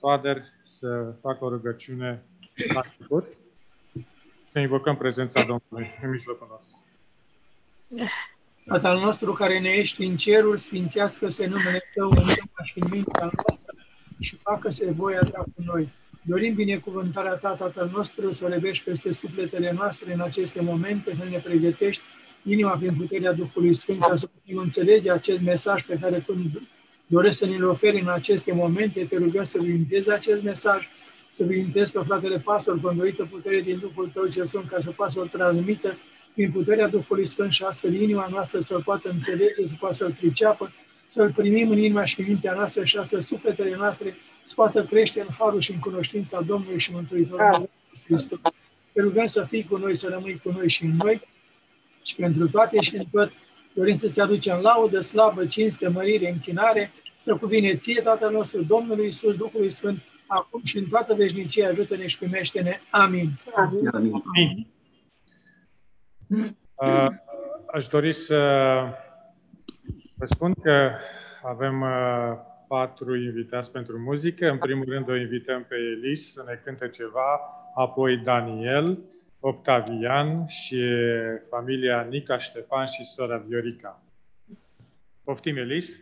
Toader să facă o rugăciune la început. Să invocăm prezența Domnului în mijlocul nostru. Tatăl nostru care ne ești în cerul, sfințească-se numele Tău în inima și în mintea noastră și facă-se voia Ta cu noi. Dorim binecuvântarea Ta, Tatăl nostru, să o levești peste sufletele noastre în aceste momente, să ne pregătești inima prin puterea Duhului Sfânt, ca să putem înțelege acest mesaj pe care Tu doresc să ne-l oferi în aceste momente. Te rugăm să vintezi acest mesaj, să vintezi pe fratele pastor, conduită putere din Duhul Tău cel Sfânt, ca să poată să o transmită prin puterea Duhului Sfânt și astfel inima noastră să-L poată înțelege, să poată să-L priceapă, să-L primim în inima și în mintea noastră și astfel sufletele noastre să poată crește în harul și în cunoștința Domnului și Mântuitorului Hristos. Te rugăm să fii cu noi, să rămâi cu noi și în noi și pentru toate și în tot dorim să-ți aducem laudă, slavă, cinste, mărire, închinare, să cuvine ție, Tatăl nostru, Domnului Iisus, Duhului Sfânt, acum și în toată veșnicia, ajută-ne și primește-ne. Amin. Amin. Amin. Uh, aș dori să vă spun că avem uh, patru invitați pentru muzică. În primul rând o invităm pe Elis să ne cânte ceva, apoi Daniel, Octavian și familia Nica Ștefan și sora Viorica. Poftim, Elis?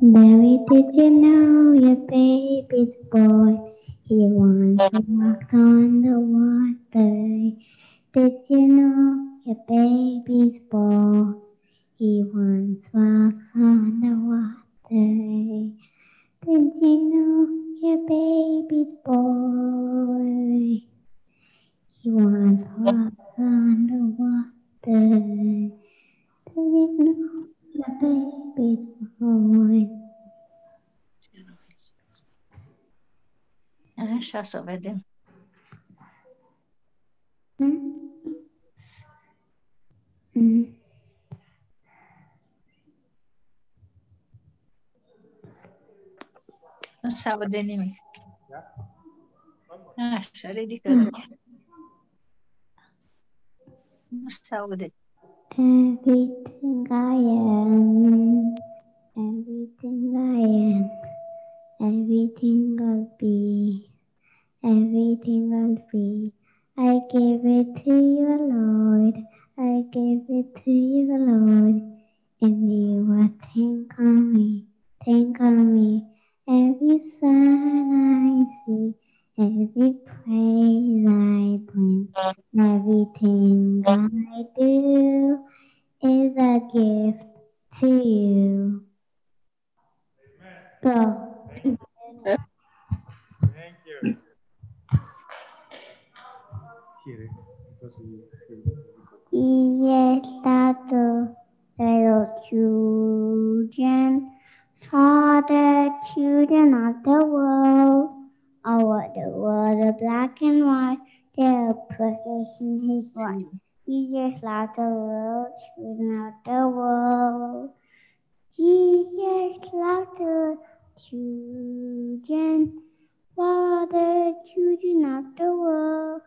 Mary, did you know your baby's boy? He once walked on the water. Did you know your baby's boy? He once walked on the water. Did you know your baby's boy? He once walked on the water. Did you know your baby's boy? Așa să vedem. Hmm? Hmm. Nu se aude nimic. Așa, ridică rochea. Nu se aude. Everything I am, everything I am, everything I'll be, everything I'll be. I give it to you, Lord. I give it to you, Lord. And you will think on me, think on me. Every sign I see, every praise I bring, everything I do is a gift to you. Amen. Go. Thank you. Yes, Tato, little children, Father, children of the world, our the world of black and white, their possession is right. Jesus love the world, children of the world. Jesus love the children, Father, children of the world.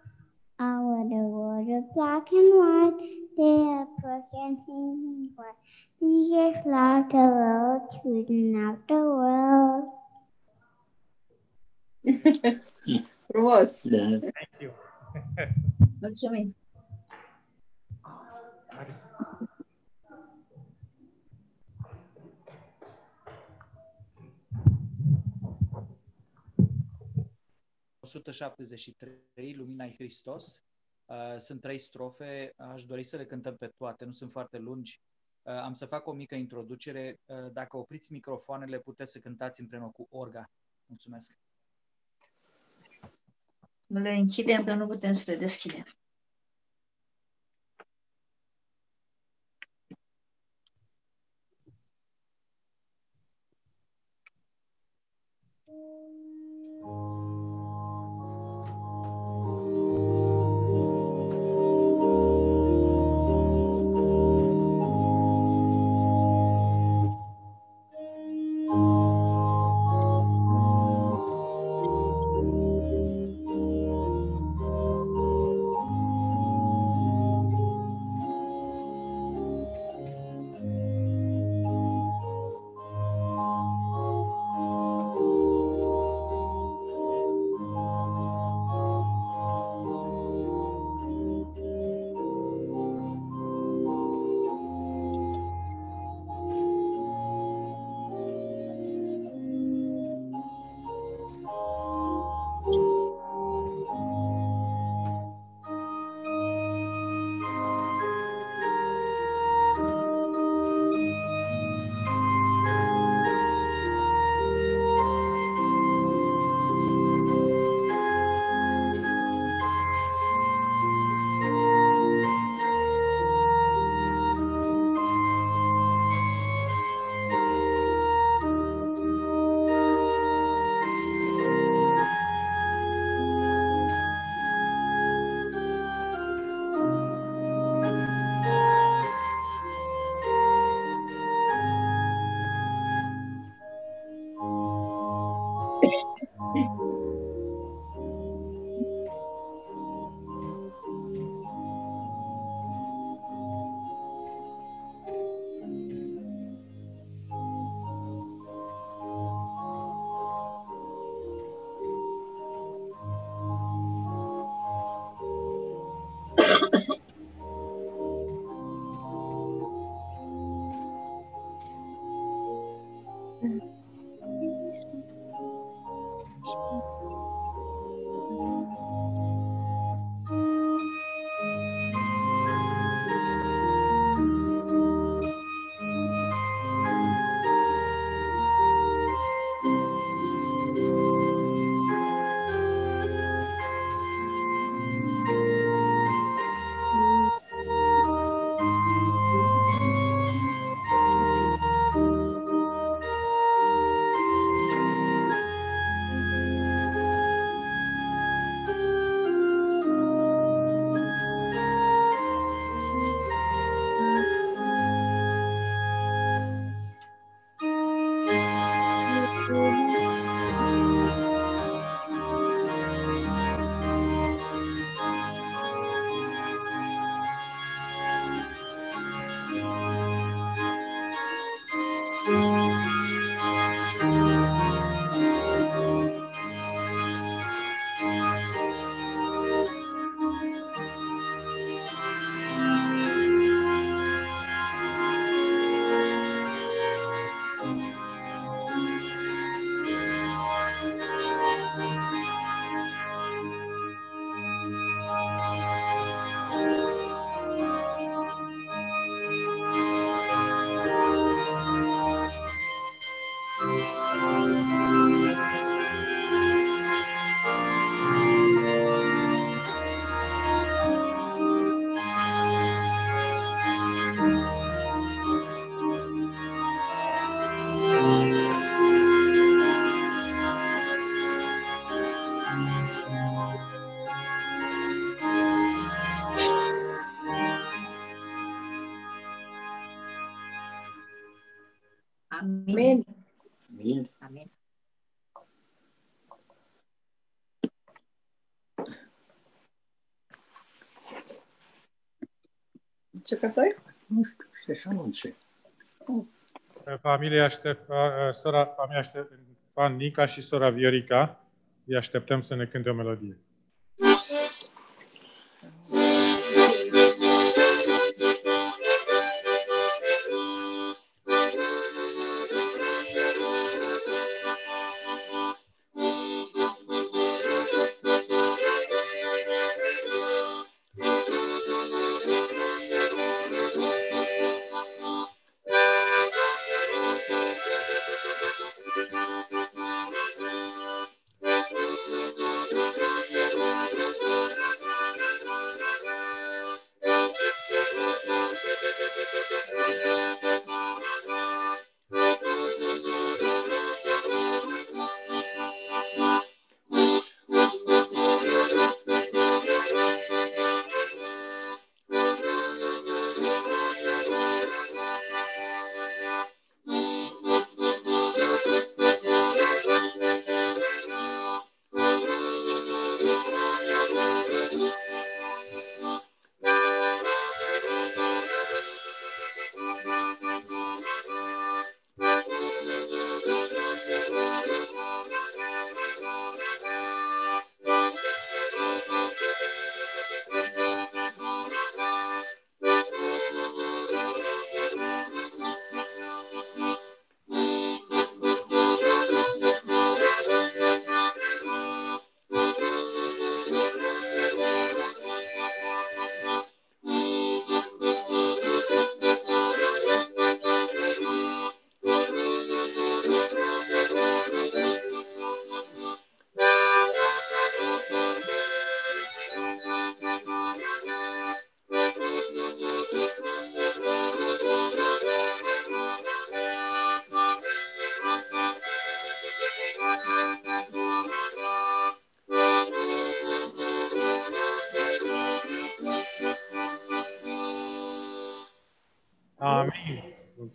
Our the world of black and white, They are their presenting what Jesus loved the world, children of the world. Frumos! Thank you. Mulțumim. Trei Lumina-i Hristos. Uh, Sunt trei strofe, aș dori să le cântăm pe toate, nu sunt foarte lungi. Uh, Am să fac o mică introducere. Uh, Dacă opriți microfoanele, puteți să cântați împreună cu orga. Mulțumesc. Nu le închidem, că nu putem să le deschidem. Thank Ce cântai? Nu știu, Ștefan ce. Familia Ștefan, sora, familia Ștefan Nica și sora Viorica, îi așteptăm să ne cânte o melodie.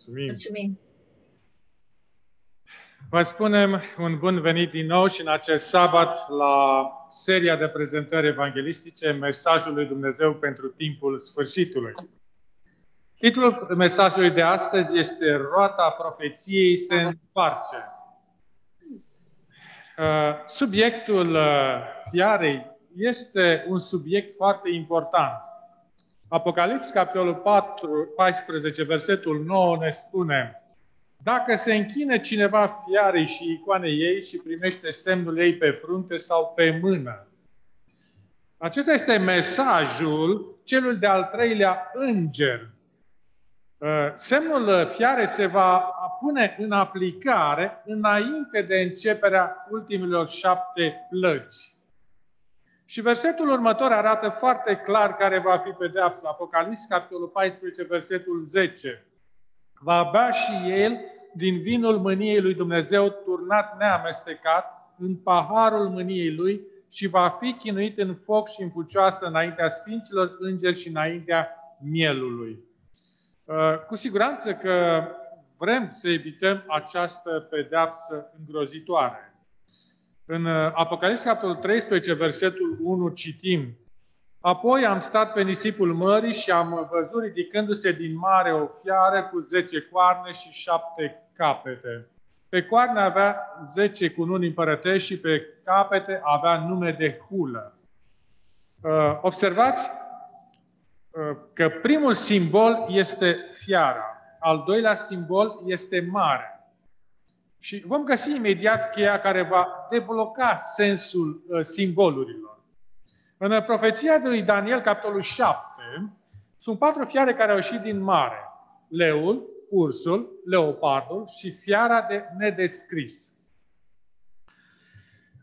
Mulțumim. Mulțumim. Vă spunem un bun venit din nou și în acest sabat la seria de prezentări evanghelistice Mesajul lui Dumnezeu pentru timpul sfârșitului. Titlul mesajului de astăzi este Roata profeției se întoarce. Uh, subiectul uh, fiarei este un subiect foarte important. Apocalips, capitolul 4, 14, versetul 9 ne spune dacă se închine cineva fiarei și icoanei ei și primește semnul ei pe frunte sau pe mână. Acesta este mesajul celul de-al treilea înger. Uh, semnul fiare se va pune în aplicare înainte de începerea ultimilor șapte plăci. Și versetul următor arată foarte clar care va fi pedeapsa. Apocalips, capitolul 14, versetul 10. Va bea și el din vinul mâniei lui Dumnezeu turnat neamestecat în paharul mâniei lui și va fi chinuit în foc și în pucioasă înaintea sfinților îngeri și înaintea mielului. Uh, cu siguranță că vrem să evităm această pedeapsă îngrozitoare. În uh, Apocalips, capitolul 13, versetul 1, citim Apoi am stat pe nisipul mării și am văzut ridicându-se din mare o fiară cu zece coarne și șapte capete. Pe coarne avea zece cununi împărătești și pe capete avea nume de hulă. Uh, observați uh, că primul simbol este fiara, al doilea simbol este mare. Și vom găsi imediat cheia care va debloca sensul uh, simbolurilor. În profeția lui Daniel, capitolul 7, sunt patru fiare care au ieșit din mare. Leul, ursul, leopardul și fiara de nedescris.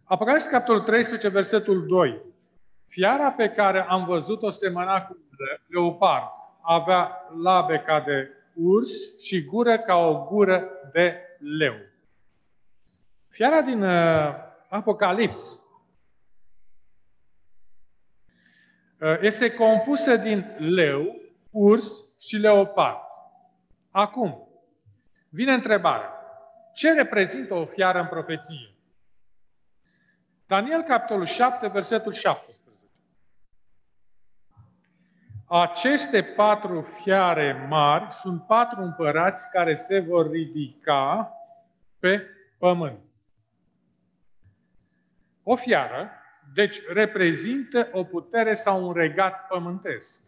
Apocalips, capitolul 13, versetul 2. Fiara pe care am văzut-o semăna cu leopard avea labe ca de urs și gură ca o gură de leu. Fiara din uh, Apocalips uh, este compusă din leu, urs și leopard. Acum, vine întrebarea. Ce reprezintă o fiară în profeție? Daniel, capitolul 7, versetul 17. Aceste patru fiare mari sunt patru împărați care se vor ridica pe pământ. O fiară, deci, reprezintă o putere sau un regat pământesc.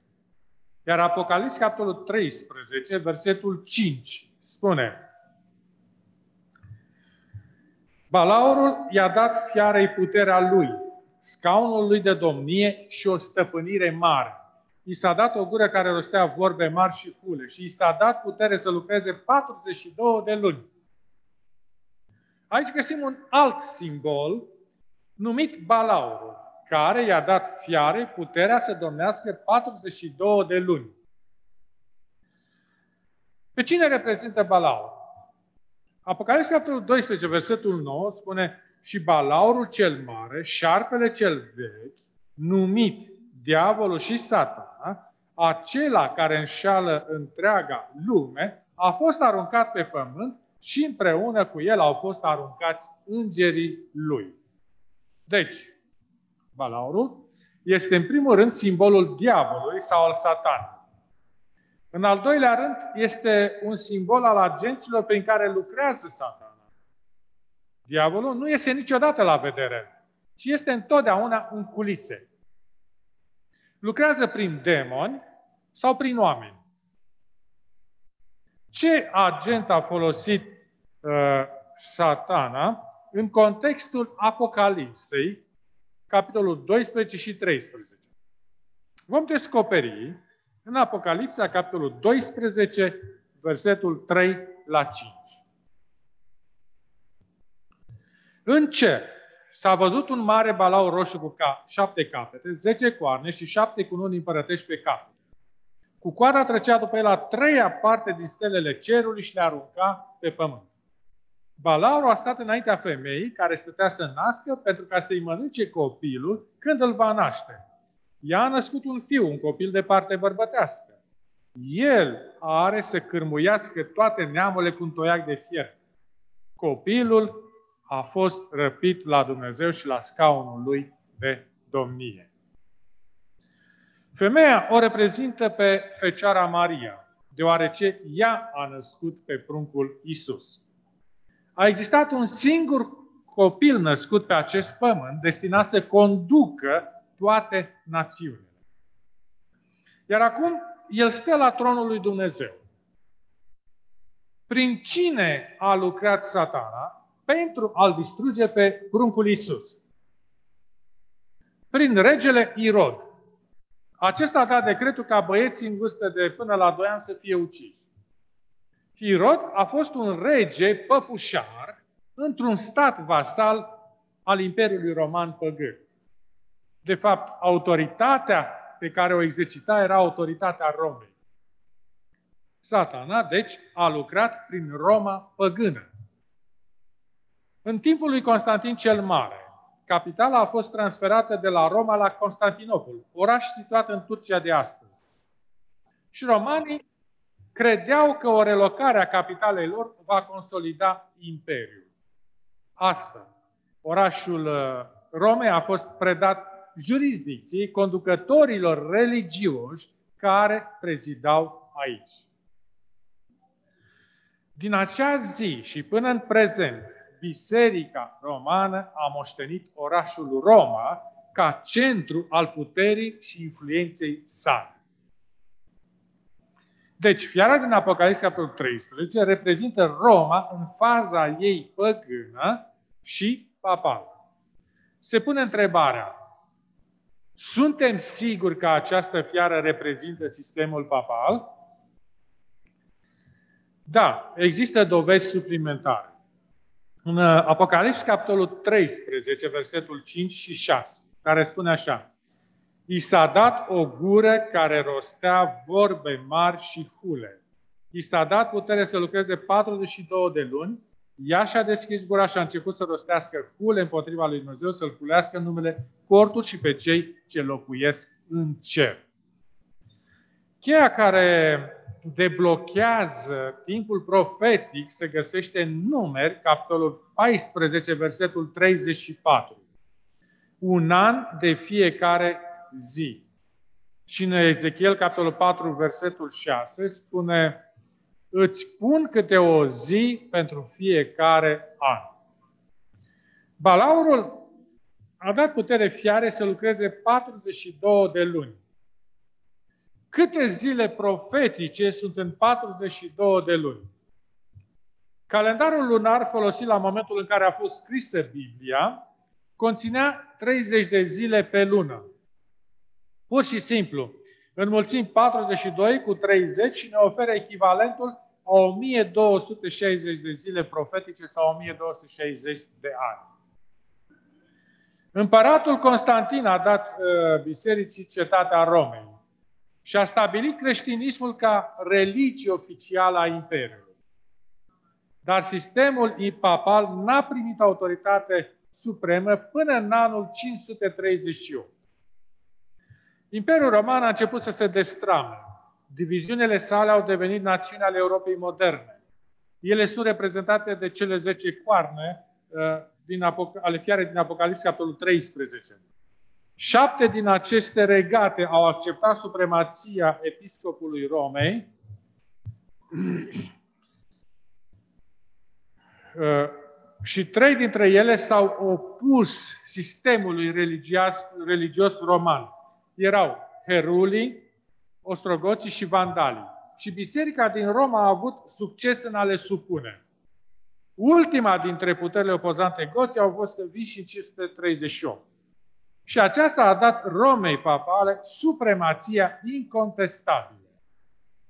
Iar Apocalips, capitolul 13, versetul 5, spune Balaurul i-a dat fiarei puterea lui, scaunul lui de domnie și o stăpânire mare. I s-a dat o gură care rostea vorbe mari și fule și i s-a dat putere să lucreze 42 de luni. Aici găsim un alt simbol numit Balaurul care i-a dat fiare puterea să domnească 42 de luni. Pe cine reprezintă Balaur? Apocalips, capitolul 12, versetul 9, spune și Balaurul cel mare, șarpele cel vechi, numit diavolul și satana, acela care înșală întreaga lume, a fost aruncat pe pământ și împreună cu el au fost aruncați îngerii lui. Deci, balaurul, este în primul rând simbolul diavolului sau al satanului. În al doilea rând, este un simbol al agenților prin care lucrează satana. Diavolul nu este niciodată la vedere, ci este întotdeauna în culise. Lucrează prin demoni sau prin oameni. Ce agent a folosit uh, satana în contextul Apocalipsei, capitolul 12 și 13. Vom descoperi în Apocalipsa, capitolul 12, versetul 3 la 5. În cer s-a văzut un mare balau roșu cu ca, șapte capete, zece coarne și șapte cununi împărătești pe cap. Cu coada trecea după el a treia parte din stelele cerului și le arunca pe pământ. Balaurul a stat înaintea femeii care stătea să nască pentru ca să-i mănânce copilul când îl va naște. Ea a născut un fiu, un copil de parte bărbătească. El are să cârmuiască toate neamurile cu un toiac de fier. copilul a fost răpit la Dumnezeu și la scaunul lui de domnie. Femeia o reprezintă pe Fecioara Maria, deoarece ea a născut pe pruncul Isus. A existat un singur copil născut pe acest pământ, destinat să conducă toate națiunile. Iar acum el stă la tronul lui Dumnezeu. Prin cine a lucrat satana pentru a-l distruge pe pruncul Isus? Prin regele Irod. Acesta a dat decretul ca băieții în vârstă de până la 2 ani să fie uciși. Irod a fost un rege păpușar într-un stat vasal al Imperiului Roman păgân. De fapt, autoritatea pe care o exercita era autoritatea Romei. Satana, deci, a lucrat prin Roma păgână. În timpul lui Constantin cel Mare, capitala a fost transferată de la Roma la Constantinopol, oraș situat în Turcia de astăzi. Și romanii credeau că o relocare a capitalei lor va consolida imperiul. Astfel, orașul uh, Romei a fost predat jurisdicției conducătorilor religioși care prezidau aici. Din acea zi și până în prezent, Biserica Romană a moștenit orașul Roma ca centru al puterii și influenței sale. Deci, fiara din Apocalipsa capitolul 13 reprezintă Roma în faza ei păgână și papală. Se pune întrebarea, suntem siguri că această fiară reprezintă sistemul papal? Da, există dovezi suplimentare. În uh, Apocalips, capitolul 13, versetul 5 și 6, care spune așa. I s-a dat o gură care rostea vorbe mari și hule. I s-a dat putere să lucreze 42 de luni. Ea și-a deschis gura și a început să rostească hule împotriva lui Dumnezeu, să-L culească în numele cortul și pe cei ce locuiesc în cer. Cheia care deblochează timpul profetic se găsește în numeri, capitolul 14, versetul 34. Un an de fiecare zi. Și în Ezechiel, capitolul 4, versetul 6, spune îți pun câte o zi pentru fiecare an. Balaurul a dat putere fiare să lucreze 42 de luni. Câte zile profetice sunt în 42 de luni? Calendarul lunar folosit la momentul în care a fost scrisă Biblia conținea 30 de zile pe lună. Pur și simplu, înmulțim 42 cu 30 și ne oferă echivalentul a 1260 de zile profetice sau 1260 de ani. Împăratul Constantin a dat uh, bisericii cetatea Romei și a stabilit creștinismul ca religie oficială a Imperiului. Dar sistemul papal n-a primit autoritate supremă până în anul 538. Imperiul Roman a început să se destrame. Diviziunile sale au devenit națiuni ale Europei moderne. Ele sunt reprezentate de cele 10 coarne uh, din ale fiare din Apocalips, capitolul 13. Șapte din aceste regate au acceptat supremația episcopului Romei uh, și trei dintre ele s-au opus sistemului religios, religios roman. Erau Heruli, Ostrogoții și Vandalii. Și biserica din Roma a avut succes în a le supune. Ultima dintre puterile opozante goții au fost în și în 538. Și aceasta a dat Romei papale supremația incontestabilă.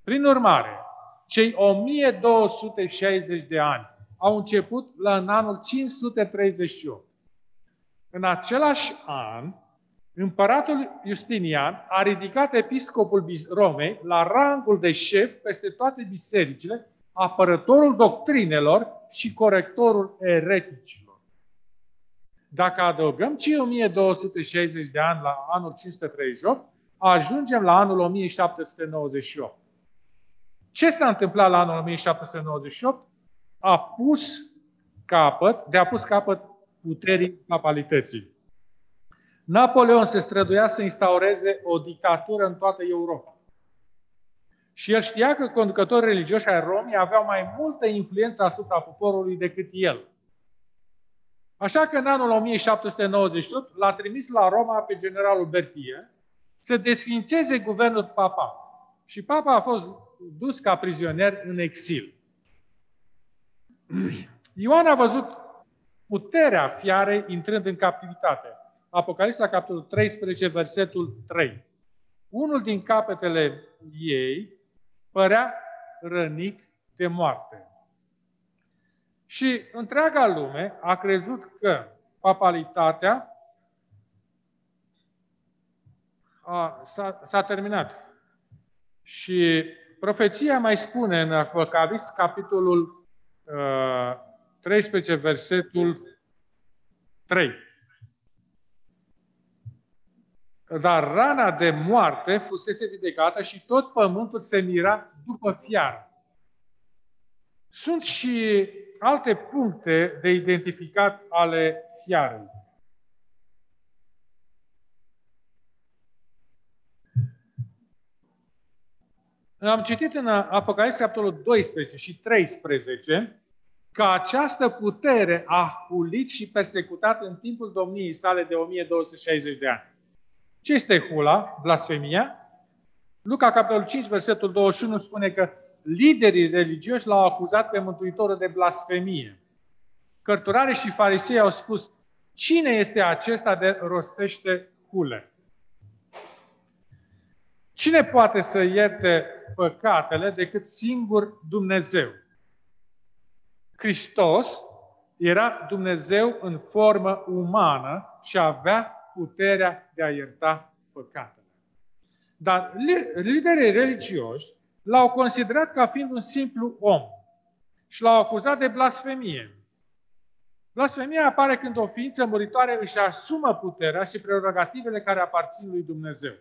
Prin urmare, cei 1260 de ani au început la în anul 538. În același an, împăratul Justinian a ridicat episcopul Romei la rangul de șef peste toate bisericile, apărătorul doctrinelor și corectorul ereticilor. Dacă adăugăm cei 1260 de ani la anul 538, ajungem la anul 1798. Ce s-a întâmplat la anul 1798? A pus capăt, de a pus capăt puterii papalității. Napoleon se străduia să instaureze o dictatură în toată Europa. Și el știa că conducătorii religioși ai Romii aveau mai multă influență asupra poporului decât el. Așa că în anul 1798 l-a trimis la Roma pe generalul Bertie să desfințeze guvernul papa. Și papa a fost dus ca prizonier în exil. Ioan a văzut puterea fiarei intrând în captivitate. Apocalipsa, capitolul 13, versetul 3. Unul din capetele ei părea rănic de moarte. Și întreaga lume a crezut că papalitatea a, s-a, s-a terminat. Și profeția mai spune în Apocalips, capitolul uh, 13, versetul 3. Dar rana de moarte fusese vindecată și tot pământul se mira după fiară. Sunt și alte puncte de identificat ale fiarei. Am citit în Apocalipsa capitolul 12 și 13 că această putere a hulit și persecutat în timpul domniei sale de 1260 de ani. Ce este hula, blasfemia? Luca, capitolul 5, versetul 21 spune că liderii religioși l-au acuzat pe Mântuitorul de blasfemie. Cărturare și farisei au spus, cine este acesta de rostește hule? Cine poate să ierte păcatele decât singur Dumnezeu? Hristos era Dumnezeu în formă umană și avea puterea de a ierta păcatele. Dar liderii religioși l-au considerat ca fiind un simplu om și l-au acuzat de blasfemie. Blasfemia apare când o ființă muritoare își asumă puterea și prerogativele care aparțin lui Dumnezeu.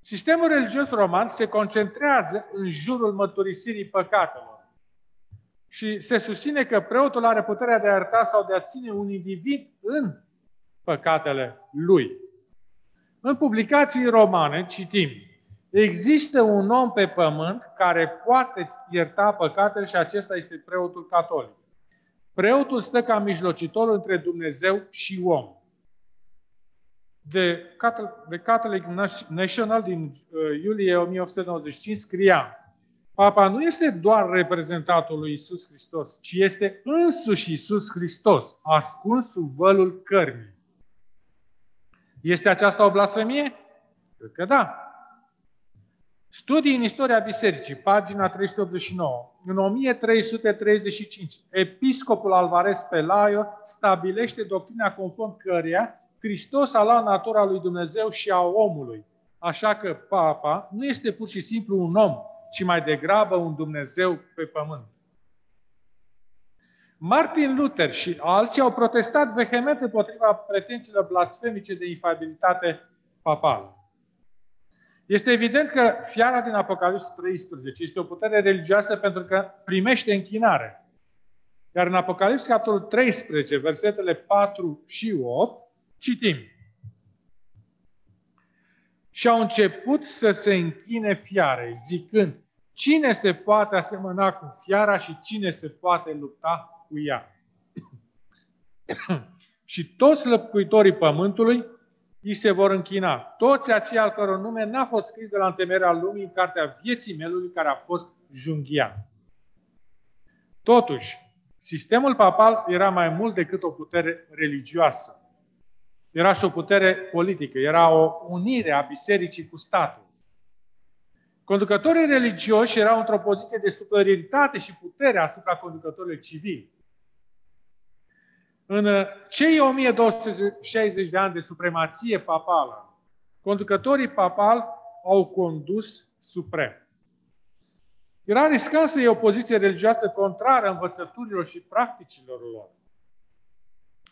Sistemul religios roman se concentrează în jurul mărturisirii păcatelor și se susține că preotul are puterea de a ierta sau de a ține un individ în păcatele lui. În publicații romane citim, există un om pe pământ care poate ierta păcatele și acesta este preotul catolic. Preotul stă ca mijlocitor între Dumnezeu și om. The Catholic National din uh, iulie 1895 scria Papa nu este doar reprezentatul lui Isus Hristos, ci este însuși Isus Hristos, ascuns sub vălul cărnii. Este aceasta o blasfemie? Cred că da. Studii în istoria bisericii, pagina 389. În 1335, episcopul Alvarez Pelayo stabilește doctrina conform căreia Hristos a luat natura lui Dumnezeu și a omului. Așa că papa nu este pur și simplu un om, ci mai degrabă un Dumnezeu pe pământ. Martin Luther și alții au protestat vehement împotriva pretențiilor blasfemice de infabilitate papală. Este evident că fiara din Apocalips 13 este o putere religioasă pentru că primește închinare. Iar în Apocalips, capitolul 13, versetele 4 și 8, citim. Și au început să se închine fiare, zicând, cine se poate asemăna cu fiara și cine se poate lupta cu ea. și toți lăpcuitorii pământului îi se vor închina. Toți aceia al căror nume n-a fost scris de la întemerea lumii în cartea vieții melului care a fost junghiat. Totuși, sistemul papal era mai mult decât o putere religioasă. Era și o putere politică, era o unire a bisericii cu statul. Conducătorii religioși erau într-o poziție de superioritate și putere asupra conducătorilor civili. În uh, cei 1260 de ani de supremație papală, conducătorii papal au condus suprem. Era riscant să iei o poziție religioasă contrară învățăturilor și practicilor lor.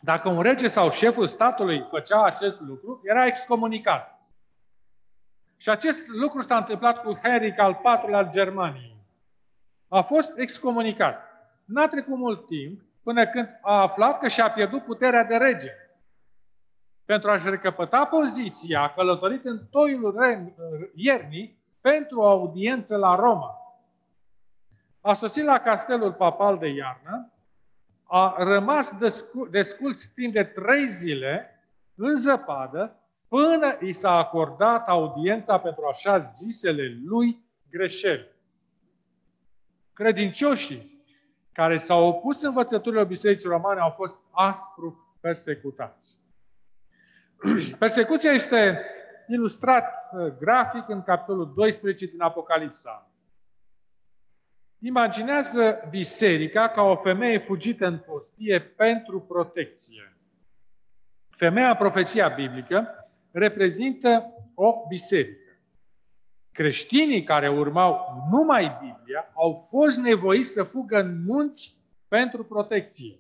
Dacă un rege sau șeful statului făcea acest lucru, era excomunicat. Și acest lucru s-a întâmplat cu Henric al IV-lea al Germaniei. A fost excomunicat. N-a trecut mult timp până când a aflat că și-a pierdut puterea de rege. Pentru a-și recăpăta poziția, a călătorit în toiul iernii pentru o audiență la Roma. A sosit la castelul papal de iarnă, a rămas desculț timp de trei zile în zăpadă până i s-a acordat audiența pentru așa zisele lui greșeli. Credincioșii care s-au opus învățăturilor Bisericii Romane au fost aspru persecutați. Persecuția este ilustrat uh, grafic în capitolul 12 din Apocalipsa. Imaginează biserica ca o femeie fugită în postie pentru protecție. Femeia profeția biblică reprezintă o biserică. Creștinii care urmau numai Biblia au fost nevoiți să fugă în munți pentru protecție.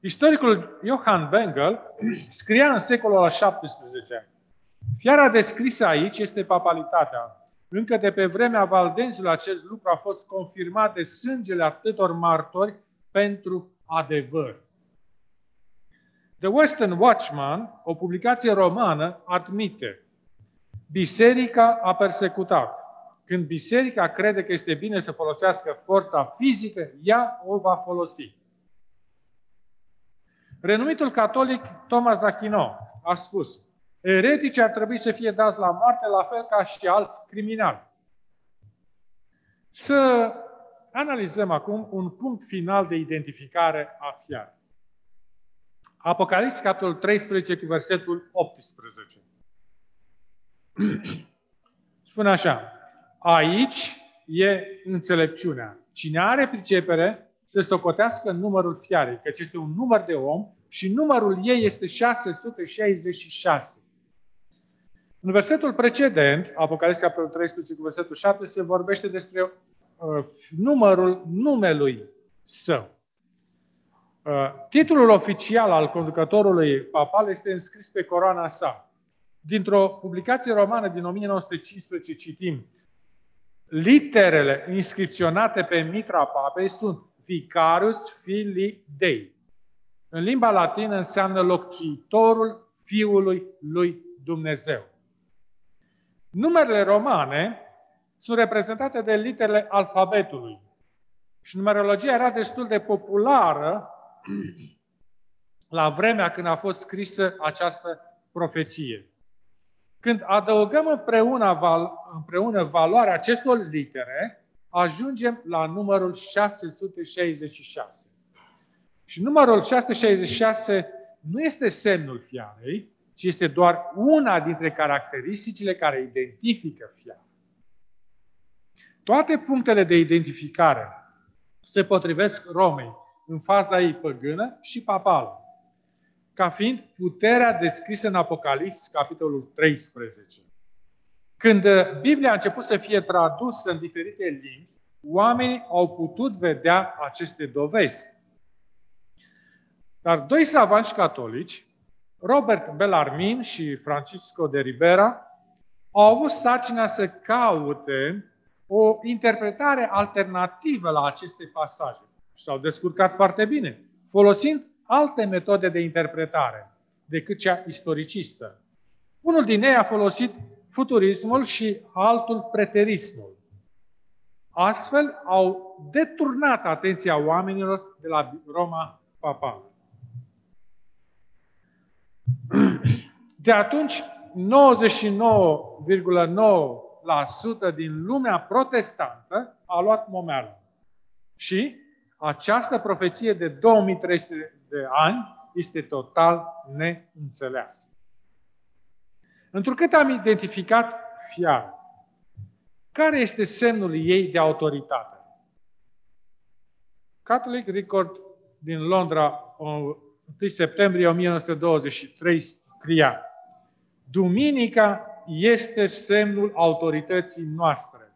Istoricul Johann Bengel scria în secolul al XVII Fiara descrisă aici este papalitatea. Încă de pe vremea valdenzilor acest lucru a fost confirmat de sângele atâtor martori pentru adevăr. The Western Watchman, o publicație romană, admite Biserica a persecutat. Când biserica crede că este bine să folosească forța fizică, ea o va folosi. Renumitul catolic Thomas d'Aquino a spus Eretici ar trebui să fie dați la moarte, la fel ca și alți criminali. Să analizăm acum un punct final de identificare a fiarei. Apocalipsa, capitolul 13, cu versetul 18. Spune așa, aici e înțelepciunea. Cine are pricepere să socotească numărul fiarei, căci este un număr de om și numărul ei este 666. În versetul precedent, Apocalipsa capitolul 13 cu versetul 7, se vorbește despre uh, numărul numelui său. Uh, titlul oficial al conducătorului papal este înscris pe coroana sa. Dintr-o publicație romană din 1915 citim Literele inscripționate pe mitra papei sunt Vicarius Filii Dei. În limba latină înseamnă locțitorul Fiului lui Dumnezeu. Numerele romane sunt reprezentate de literele alfabetului. Și numerologia era destul de populară la vremea când a fost scrisă această profeție. Când adăugăm împreună, val, împreună valoarea acestor litere, ajungem la numărul 666. Și numărul 666 nu este semnul fiarei, ci este doar una dintre caracteristicile care identifică fiara. Toate punctele de identificare se potrivesc Romei în faza ei păgână și papală, ca fiind puterea descrisă în Apocalips, capitolul 13. Când Biblia a început să fie tradusă în diferite limbi, oamenii au putut vedea aceste dovezi. Dar doi savanți catolici, Robert Bellarmin și Francisco de Ribera, au avut sarcina să caute o interpretare alternativă la aceste pasaje. Și s-au descurcat foarte bine, folosind alte metode de interpretare decât cea istoricistă. Unul din ei a folosit futurismul și altul preterismul. Astfel au deturnat atenția oamenilor de la Roma papală. De atunci, 99,9% din lumea protestantă a luat momeală. Și această profeție de 2300 de ani este total neînțeleasă. Întrucât am identificat fiara, care este semnul ei de autoritate? Catholic Record din Londra, 1 septembrie 1923, scria Duminica este semnul autorității noastre.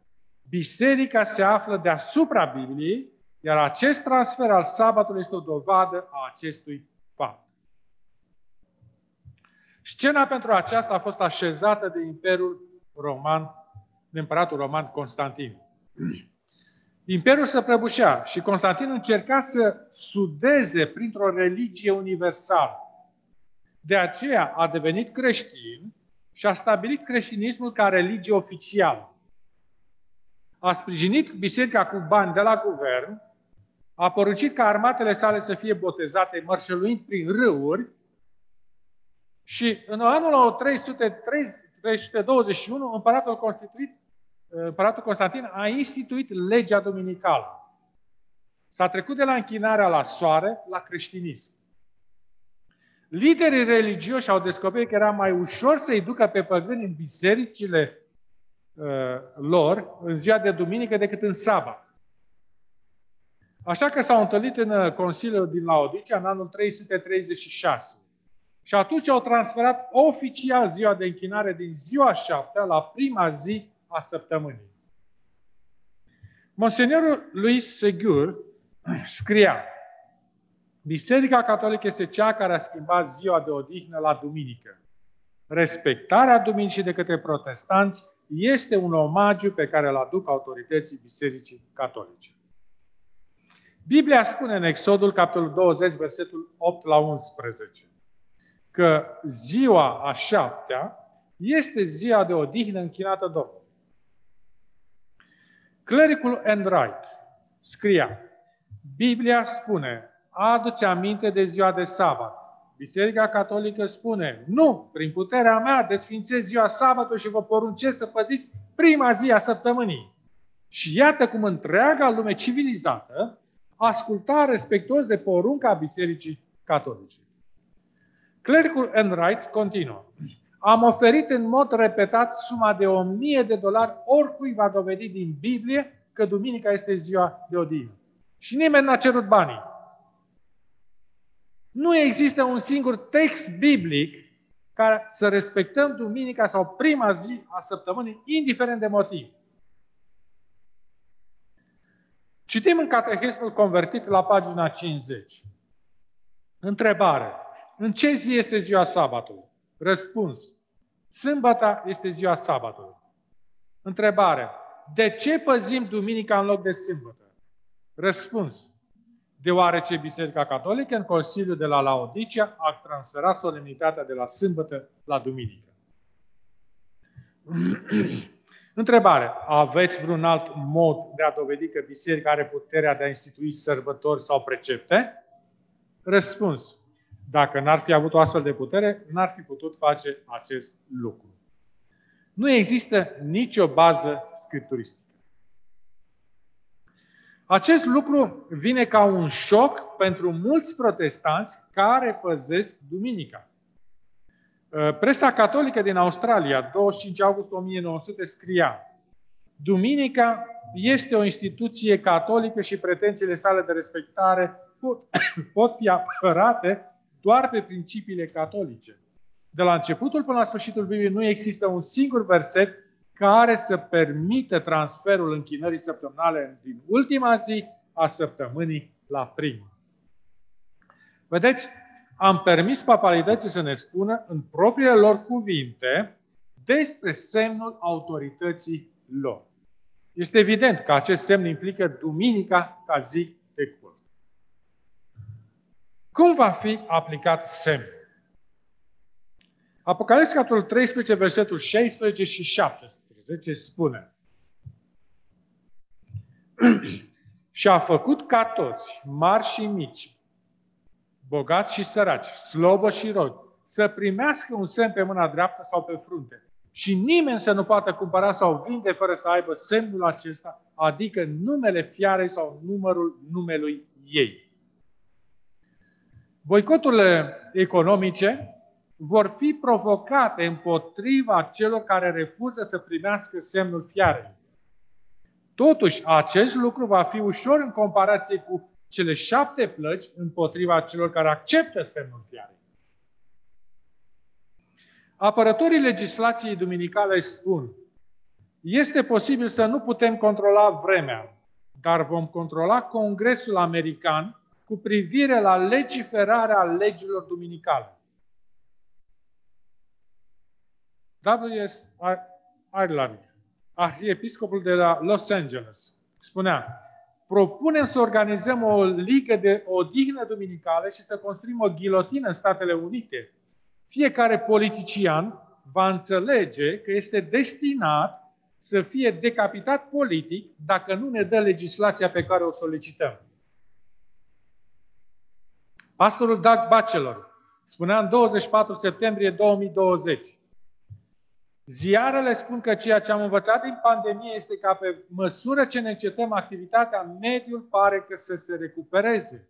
Biserica se află deasupra Bibliei iar acest transfer al sabatului este o dovadă a acestui fapt. Scena pentru aceasta a fost așezată de Imperiul Roman, de Împăratul Roman Constantin. Imperiul se prăbușea și Constantin încerca să sudeze printr-o religie universală. De aceea a devenit creștin și a stabilit creștinismul ca religie oficială. A sprijinit biserica cu bani de la guvern, a poruncit ca armatele sale să fie botezate mărșăluind prin râuri și în anul 321 împăratul constituit împăratul Constantin a instituit legea duminicală. S-a trecut de la închinarea la soare la creștinism. Liderii religioși au descoperit că era mai ușor să-i ducă pe păgâni în bisericile uh, lor în ziua de duminică decât în sabat. Așa că s-au întâlnit în uh, Consiliul din Laodicea în anul 336. Și atunci au transferat oficial ziua de închinare din ziua șaptea la prima zi a săptămânii. Monsenorul Luis Segur scria Biserica Catolică este cea care a schimbat ziua de odihnă la duminică. Respectarea duminicii de către protestanți este un omagiu pe care îl aduc autorității Bisericii Catolice. Biblia spune în Exodul, capitolul 20, versetul 8 la 11, că ziua a șaptea este ziua de odihnă închinată Domnului. Clericul Enright scria, Biblia spune, adu-ți aminte de ziua de sabat. Biserica Catolică spune, nu, prin puterea mea desfințez ziua sabatul și vă poruncesc să păziți prima zi a săptămânii. Și iată cum întreaga lume civilizată asculta respectuos de porunca Bisericii Catolice. Clericul Enright continuă. Am oferit în mod repetat suma de 1000 de dolari oricui va dovedi din Biblie că duminica este ziua de odihnă. Și nimeni n-a cerut banii. Nu există un singur text biblic ca să respectăm duminica sau prima zi a săptămânii, indiferent de motiv. Citim în Catechismul convertit la pagina 50. Întrebare. În ce zi este ziua sabatului? Răspuns. Sâmbăta este ziua sabatului. Întrebare. De ce păzim duminica în loc de sâmbătă? Răspuns. Deoarece Biserica Catolică în Consiliul de la Laodicea a transferat solemnitatea de la sâmbătă la duminică. Întrebare. Aveți vreun alt mod de a dovedi că Biserica are puterea de a institui sărbători sau precepte? Răspuns. Dacă n-ar fi avut o astfel de putere, n-ar fi putut face acest lucru. Nu există nicio bază scripturistică. Acest lucru vine ca un șoc pentru mulți protestanți care păzesc duminica. Presa catolică din Australia, 25 august 1900, scria Duminica este o instituție catolică și pretențiile sale de respectare pot, pot fi apărate doar pe principiile catolice. De la începutul până la sfârșitul Bibliei nu există un singur verset care să permită transferul închinării săptămânale din ultima zi a săptămânii la prima. Vedeți, am permis papalității să ne spună în propriile lor cuvinte despre semnul autorității lor. Este evident că acest semn implică duminica ca zi cum va fi aplicat semnul? Apocalipsa, capitolul 13, versetul 16 și 17 spune Și a făcut ca toți, mari și mici, bogați și săraci, slobă și rog, să primească un semn pe mâna dreaptă sau pe frunte. Și nimeni să nu poată cumpăra sau vinde fără să aibă semnul acesta, adică numele fiarei sau numărul numelui ei. Boicoturile economice vor fi provocate împotriva celor care refuză să primească semnul fiarei. Totuși, acest lucru va fi ușor în comparație cu cele șapte plăci împotriva celor care acceptă semnul fiarei. Apărătorii legislației duminicale spun, este posibil să nu putem controla vremea, dar vom controla Congresul American cu privire la legiferarea legilor duminicale. W.S. Ireland, arhiepiscopul de la Los Angeles, spunea, propunem să organizăm o ligă de odihnă duminicală și să construim o ghilotină în Statele Unite. Fiecare politician va înțelege că este destinat să fie decapitat politic dacă nu ne dă legislația pe care o solicităm. Pastorul Doug Batchelor spunea în 24 septembrie 2020 Ziarele spun că ceea ce am învățat din pandemie este că pe măsură ce ne încetăm activitatea, mediul pare că să se recupereze.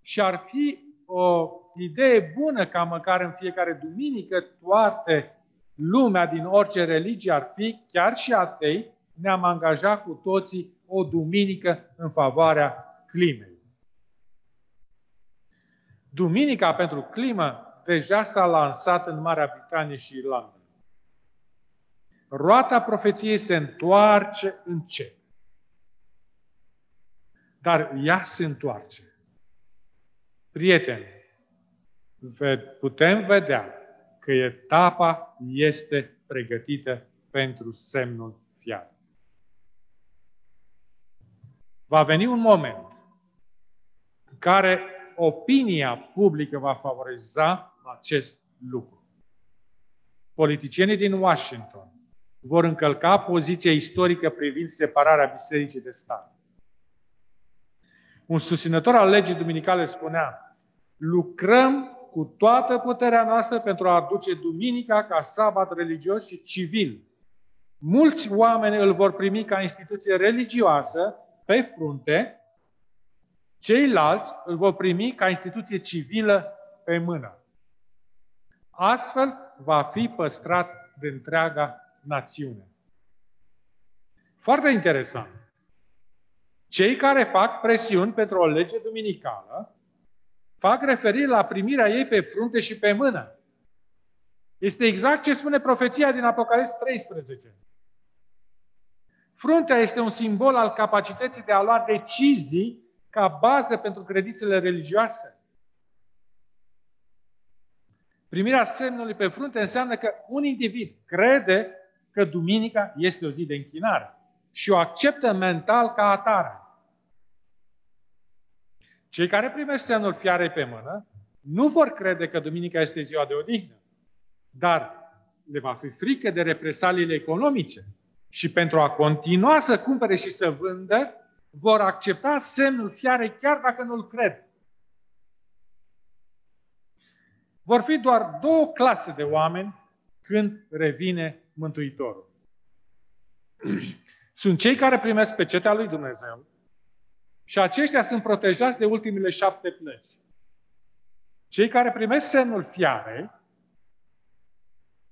Și ar fi o idee bună ca măcar în fiecare duminică toate lumea din orice religie ar fi, chiar și atei, ne-am angajat cu toții o duminică în favoarea climei. Duminica pentru climă deja s-a lansat în Marea Britanie și Irlanda. Roata profeției se întoarce încet. Dar ea se întoarce. Prieteni, putem vedea că etapa este pregătită pentru semnul fiat. Va veni un moment în care opinia publică va favoriza acest lucru. Politicienii din Washington vor încălca poziția istorică privind separarea bisericii de stat. Un susținător al legii duminicale spunea, lucrăm cu toată puterea noastră pentru a aduce duminica ca sabat religios și civil. Mulți oameni îl vor primi ca instituție religioasă pe frunte, ceilalți îl vor primi ca instituție civilă pe mână. Astfel va fi păstrat de întreaga națiune. Foarte interesant. Cei care fac presiuni pentru o lege duminicală fac referire la primirea ei pe frunte și pe mână. Este exact ce spune profeția din Apocalips 13. Fruntea este un simbol al capacității de a lua decizii ca bază pentru credințele religioase. Primirea semnului pe frunte înseamnă că un individ crede că duminica este o zi de închinare și o acceptă mental ca atare. Cei care primesc semnul fiarei pe mână nu vor crede că duminica este ziua de odihnă, dar le va fi frică de represaliile economice și pentru a continua să cumpere și să vândă, vor accepta semnul fiarei chiar dacă nu-l cred. Vor fi doar două clase de oameni când revine Mântuitorul. Sunt cei care primesc pe cetea lui Dumnezeu și aceștia sunt protejați de ultimele șapte plăci. Cei care primesc semnul fiarei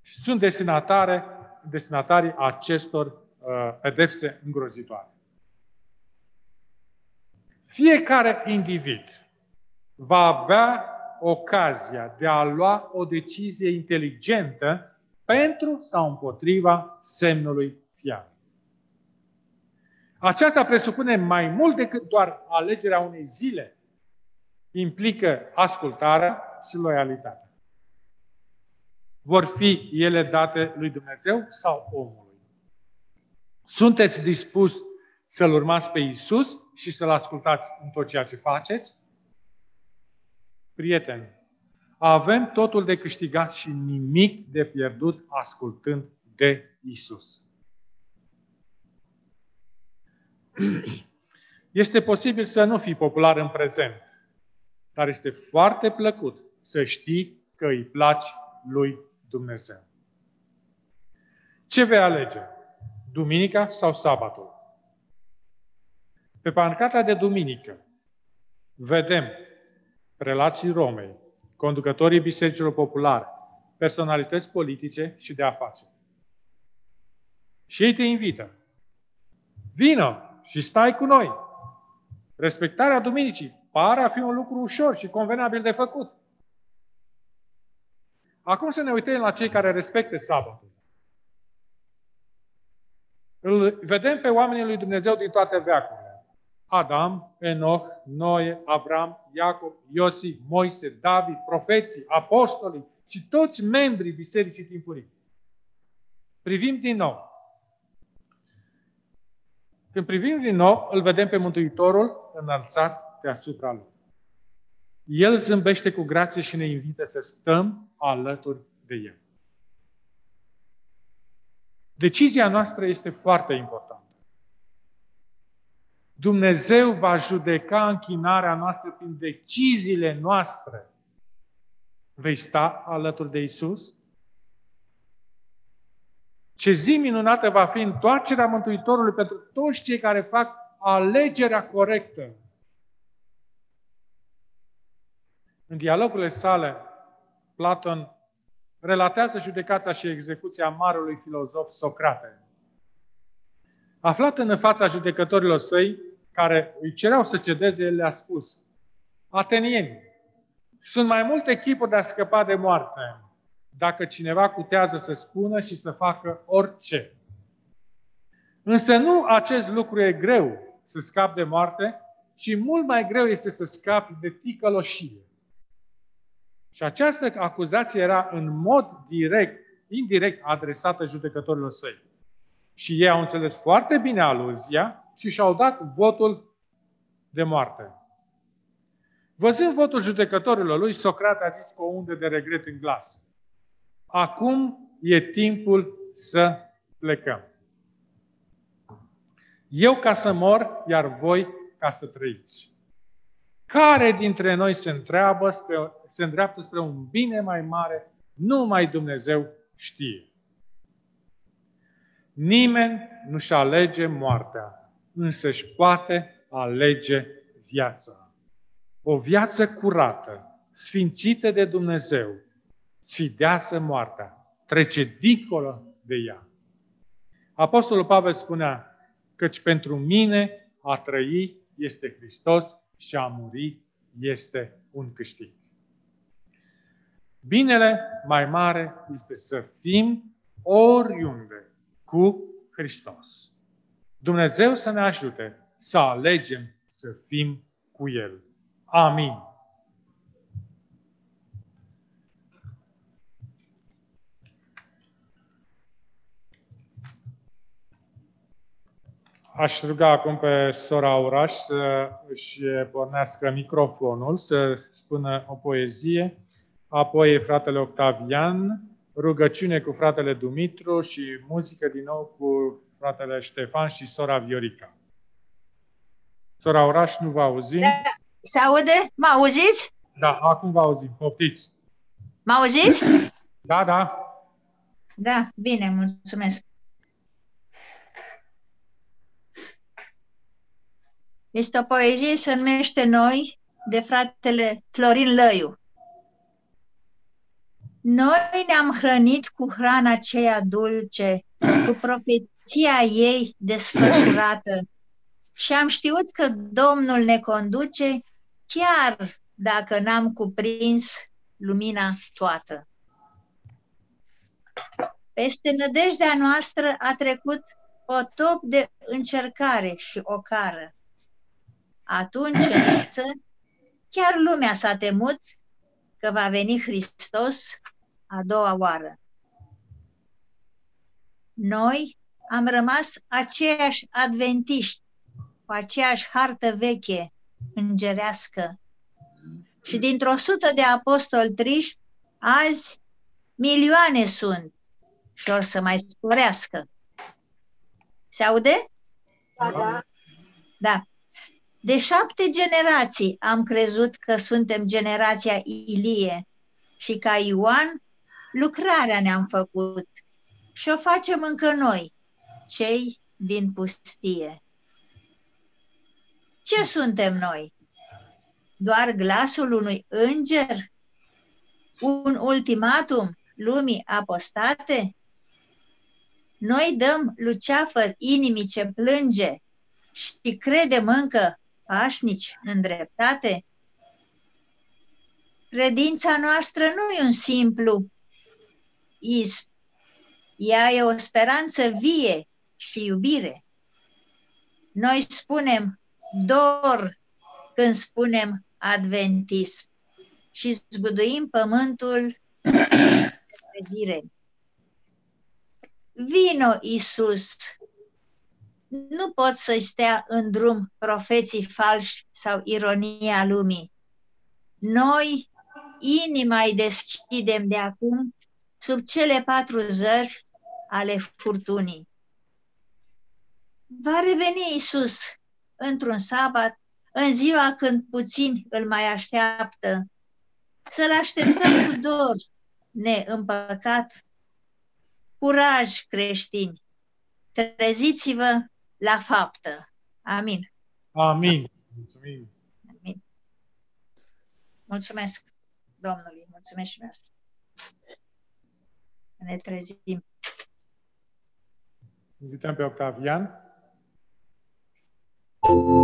sunt destinatare, destinatarii acestor uh, pedepse îngrozitoare. Fiecare individ va avea ocazia de a lua o decizie inteligentă pentru sau împotriva semnului fiar. Aceasta presupune mai mult decât doar alegerea unei zile. Implică ascultarea și loialitatea. Vor fi ele date lui Dumnezeu sau omului? Sunteți dispus să-L urmați pe Isus și să-L ascultați în tot ceea ce faceți? Prieteni, avem totul de câștigat și nimic de pierdut ascultând de Isus. Este posibil să nu fii popular în prezent, dar este foarte plăcut să știi că îi placi lui Dumnezeu. Ce vei alege? Duminica sau sabatul? Pe pancata de duminică vedem relații Romei, conducătorii bisericilor populare, personalități politice și de afaceri. Și ei te invită. Vină și stai cu noi. Respectarea duminicii pare a fi un lucru ușor și convenabil de făcut. Acum să ne uităm la cei care respectă sabatul. Îl vedem pe oamenii lui Dumnezeu din toate veacurile. Adam, Enoch, Noe, Avram, Iacob, Iosi, Moise, David, profeții, apostolii și toți membrii Bisericii Timpurii. Privim din nou. Când privim din nou, îl vedem pe Mântuitorul înălțat deasupra lui. El zâmbește cu grație și ne invită să stăm alături de El. Decizia noastră este foarte importantă. Dumnezeu va judeca închinarea noastră prin deciziile noastre. Vei sta alături de Isus? Ce zi minunată va fi întoarcerea Mântuitorului pentru toți cei care fac alegerea corectă. În dialogurile sale, Platon relatează judecația și execuția marelui filozof Socrate. Aflat în fața judecătorilor săi, care îi cereau să cedeze, el le-a spus, Atenieni, sunt mai multe chipuri de a scăpa de moarte, dacă cineva cutează să spună și să facă orice. Însă nu acest lucru e greu să scapi de moarte, ci mult mai greu este să scapi de ticăloșie. Și această acuzație era în mod direct, indirect adresată judecătorilor săi. Și ei au înțeles foarte bine aluzia și și-au dat votul de moarte. Văzând votul judecătorilor lui, Socrate a zis cu o undă de regret în glas. Acum e timpul să plecăm. Eu ca să mor, iar voi ca să trăiți. Care dintre noi se întreabă spre, se îndreaptă spre un bine mai mare, numai Dumnezeu știe. Nimeni nu-și alege moartea, însă își poate alege viața. O viață curată, sfințită de Dumnezeu, sfidează moartea, trece dincolo de ea. Apostolul Pavel spunea, căci pentru mine a trăi este Hristos și a muri este un câștig. Binele mai mare este să fim oriunde cu Hristos. Dumnezeu să ne ajute să alegem să fim cu El. Amin. Aș ruga acum pe sora Uraș să își pornească microfonul, să spună o poezie, apoi fratele Octavian, rugăciune cu fratele Dumitru și muzică din nou cu fratele Ștefan și sora Viorica. Sora Oraș, nu vă auzim? Da. Se aude? Mă auziți? Da, acum vă auzim. Poftiți. Mă auziți? Da, da. Da, bine, mulțumesc. Este o poezie, se numește Noi, de fratele Florin Lăiu. Noi ne-am hrănit cu hrana aceea dulce, cu profeția ei desfășurată și am știut că Domnul ne conduce chiar dacă n-am cuprins lumina toată. Peste nădejdea noastră a trecut o top de încercare și o cară. Atunci însă, chiar lumea s-a temut că va veni Hristos a doua oară. Noi am rămas aceiași adventiști, cu aceeași hartă veche, îngerească. Și dintr-o sută de apostoli triști, azi milioane sunt și or să mai sporească. Se aude? Da, da. Da. De șapte generații am crezut că suntem generația Ilie și ca Ioan lucrarea ne-am făcut și o facem încă noi, cei din pustie. Ce suntem noi? Doar glasul unui înger? Un ultimatum lumii apostate? Noi dăm luceafăr inimii ce plânge și credem încă pașnici în dreptate? Credința noastră nu e un simplu isp. Ea e o speranță vie și iubire. Noi spunem dor când spunem adventism și zguduim pământul de zire. Vino, Iisus, nu pot să-i stea în drum profeții falși sau ironia lumii. Noi inima îi deschidem de acum sub cele patru zări ale furtunii. Va reveni Isus într-un sabat, în ziua când puțini îl mai așteaptă, să-l așteptăm cu dor neîmpăcat. Curaj, creștini! Treziți-vă la faptă. Amin. Amin. Mulțumim. Amin. Mulțumesc Domnului, mulțumesc și noastră. Să ne trezim. Invităm pe Octavian. you.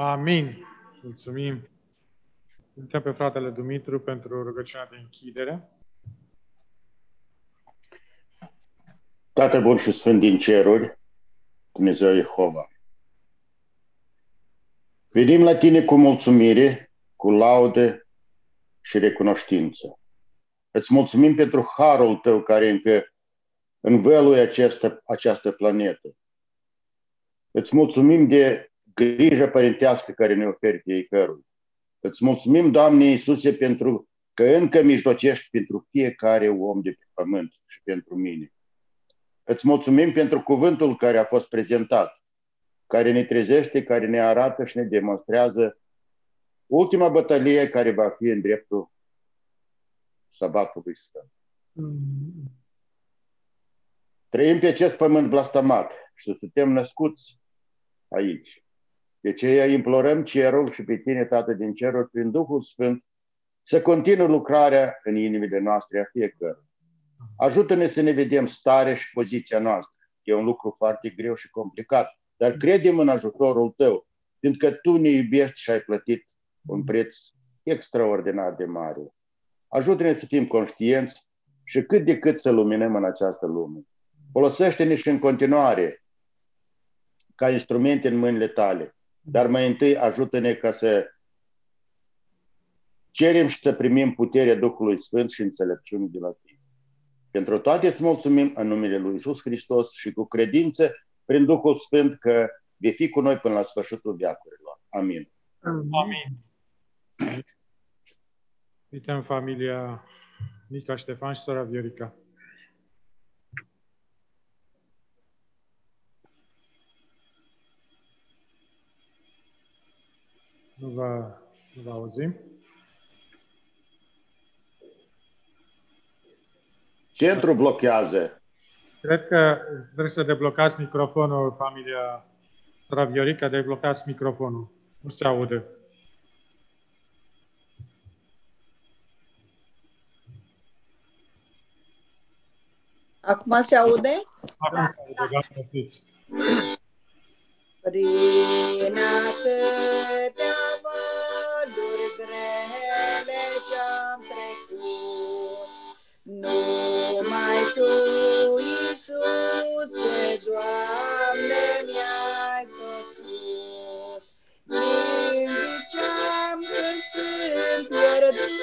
Amin. Mulțumim. Invităm pe fratele Dumitru pentru rugăciunea de închidere. Tată bun și sfânt din ceruri, Dumnezeu Jehova. Venim la tine cu mulțumire, cu laudă și recunoștință. Îți mulțumim pentru harul tău care încă învăluie această, această planetă. Îți mulțumim de grijă părintească care ne oferi fiecărui. Îți mulțumim, Doamne Iisuse, pentru că încă mijlocești pentru fiecare om de pe pământ și pentru mine. Îți mulțumim pentru cuvântul care a fost prezentat, care ne trezește, care ne arată și ne demonstrează ultima bătălie care va fi în dreptul sabatului sfânt. Trăim pe acest pământ blastamat și suntem născuți aici. De ce implorăm cerul și pe tine, Tată din cerul, prin Duhul Sfânt, să continue lucrarea în inimile noastre a fiecare. Ajută-ne să ne vedem stare și poziția noastră. E un lucru foarte greu și complicat, dar credem în ajutorul tău, fiindcă tu ne iubești și ai plătit un preț extraordinar de mare. Ajută-ne să fim conștienți și cât de cât să luminăm în această lume. Folosește-ne și în continuare ca instrumente în mâinile tale dar mai întâi ajută-ne ca să cerem și să primim puterea Duhului Sfânt și înțelepciune de la tine. Pentru toate îți mulțumim în numele Lui Isus Hristos și cu credință prin Duhul Sfânt că vei fi cu noi până la sfârșitul veacurilor. Amin. Amin. Invităm familia Nica Ștefan și sora Viorica. Nu vă, nu vă auzim. Centru blochează. Cred că trebuie să deblocați microfonul, familia sora Viorica, deblocați microfonul. Nu se aude. Acum se aude? Acum se aude, gata, fiți. Prin atâtea valuri grele ce-am trecut, numai Tu, Iisuse, Doamne, mi-ai făcut. Din ziceam când sunt pierdut,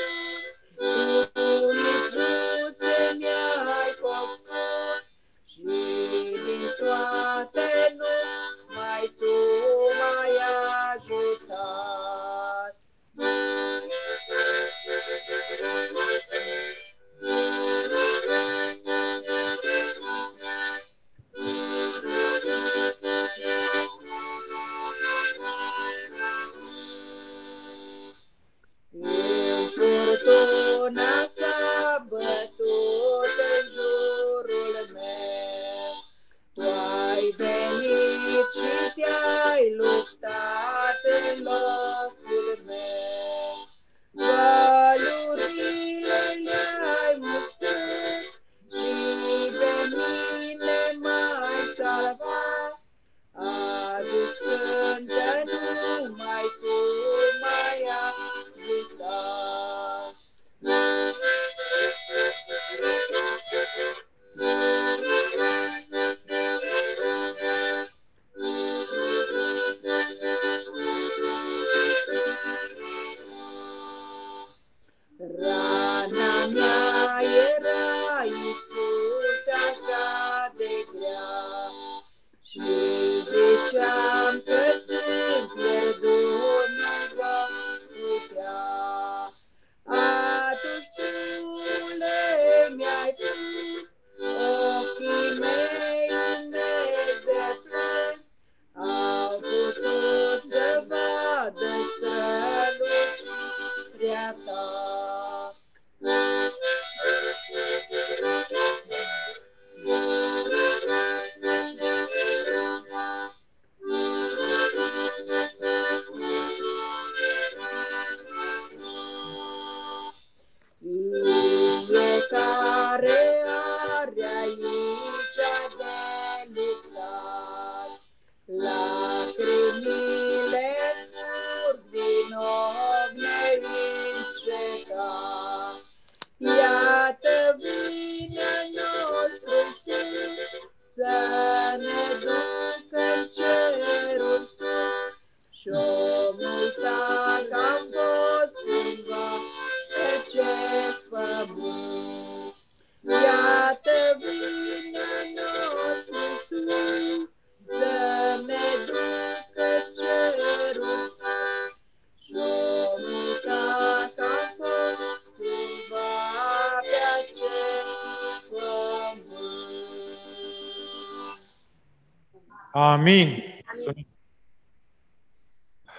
Amin.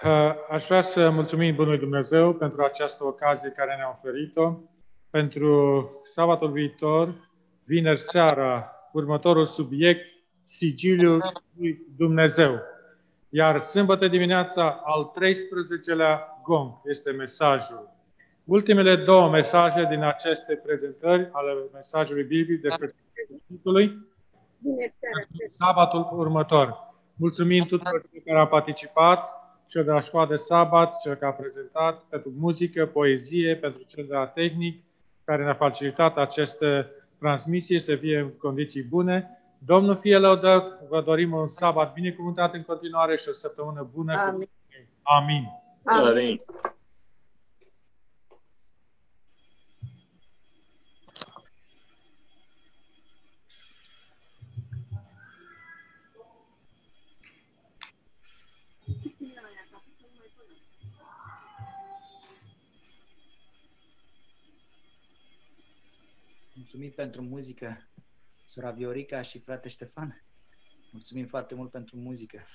Uh, Aș vrea să mulțumim Bunului Dumnezeu pentru această ocazie care ne-a oferit-o. Pentru sabatul viitor, vineri seara, următorul subiect, Sigiliul lui Dumnezeu. Iar sâmbătă dimineața, al 13-lea gong, este mesajul. Ultimele două mesaje din aceste prezentări ale mesajului biblic despre Sfântului sabatul următor. Mulțumim tuturor celor care au participat, cel de la școala de sabat, cel care a prezentat, pentru muzică, poezie, pentru cel de la tehnic, care ne-a facilitat aceste transmisie să fie în condiții bune. Domnul fie lăudat, vă dorim un sabat binecuvântat în continuare și o săptămână bună. cu Amin. Amin. Amin. Mulțumim pentru muzică, sora Viorica și frate Ștefan. Mulțumim foarte mult pentru muzică.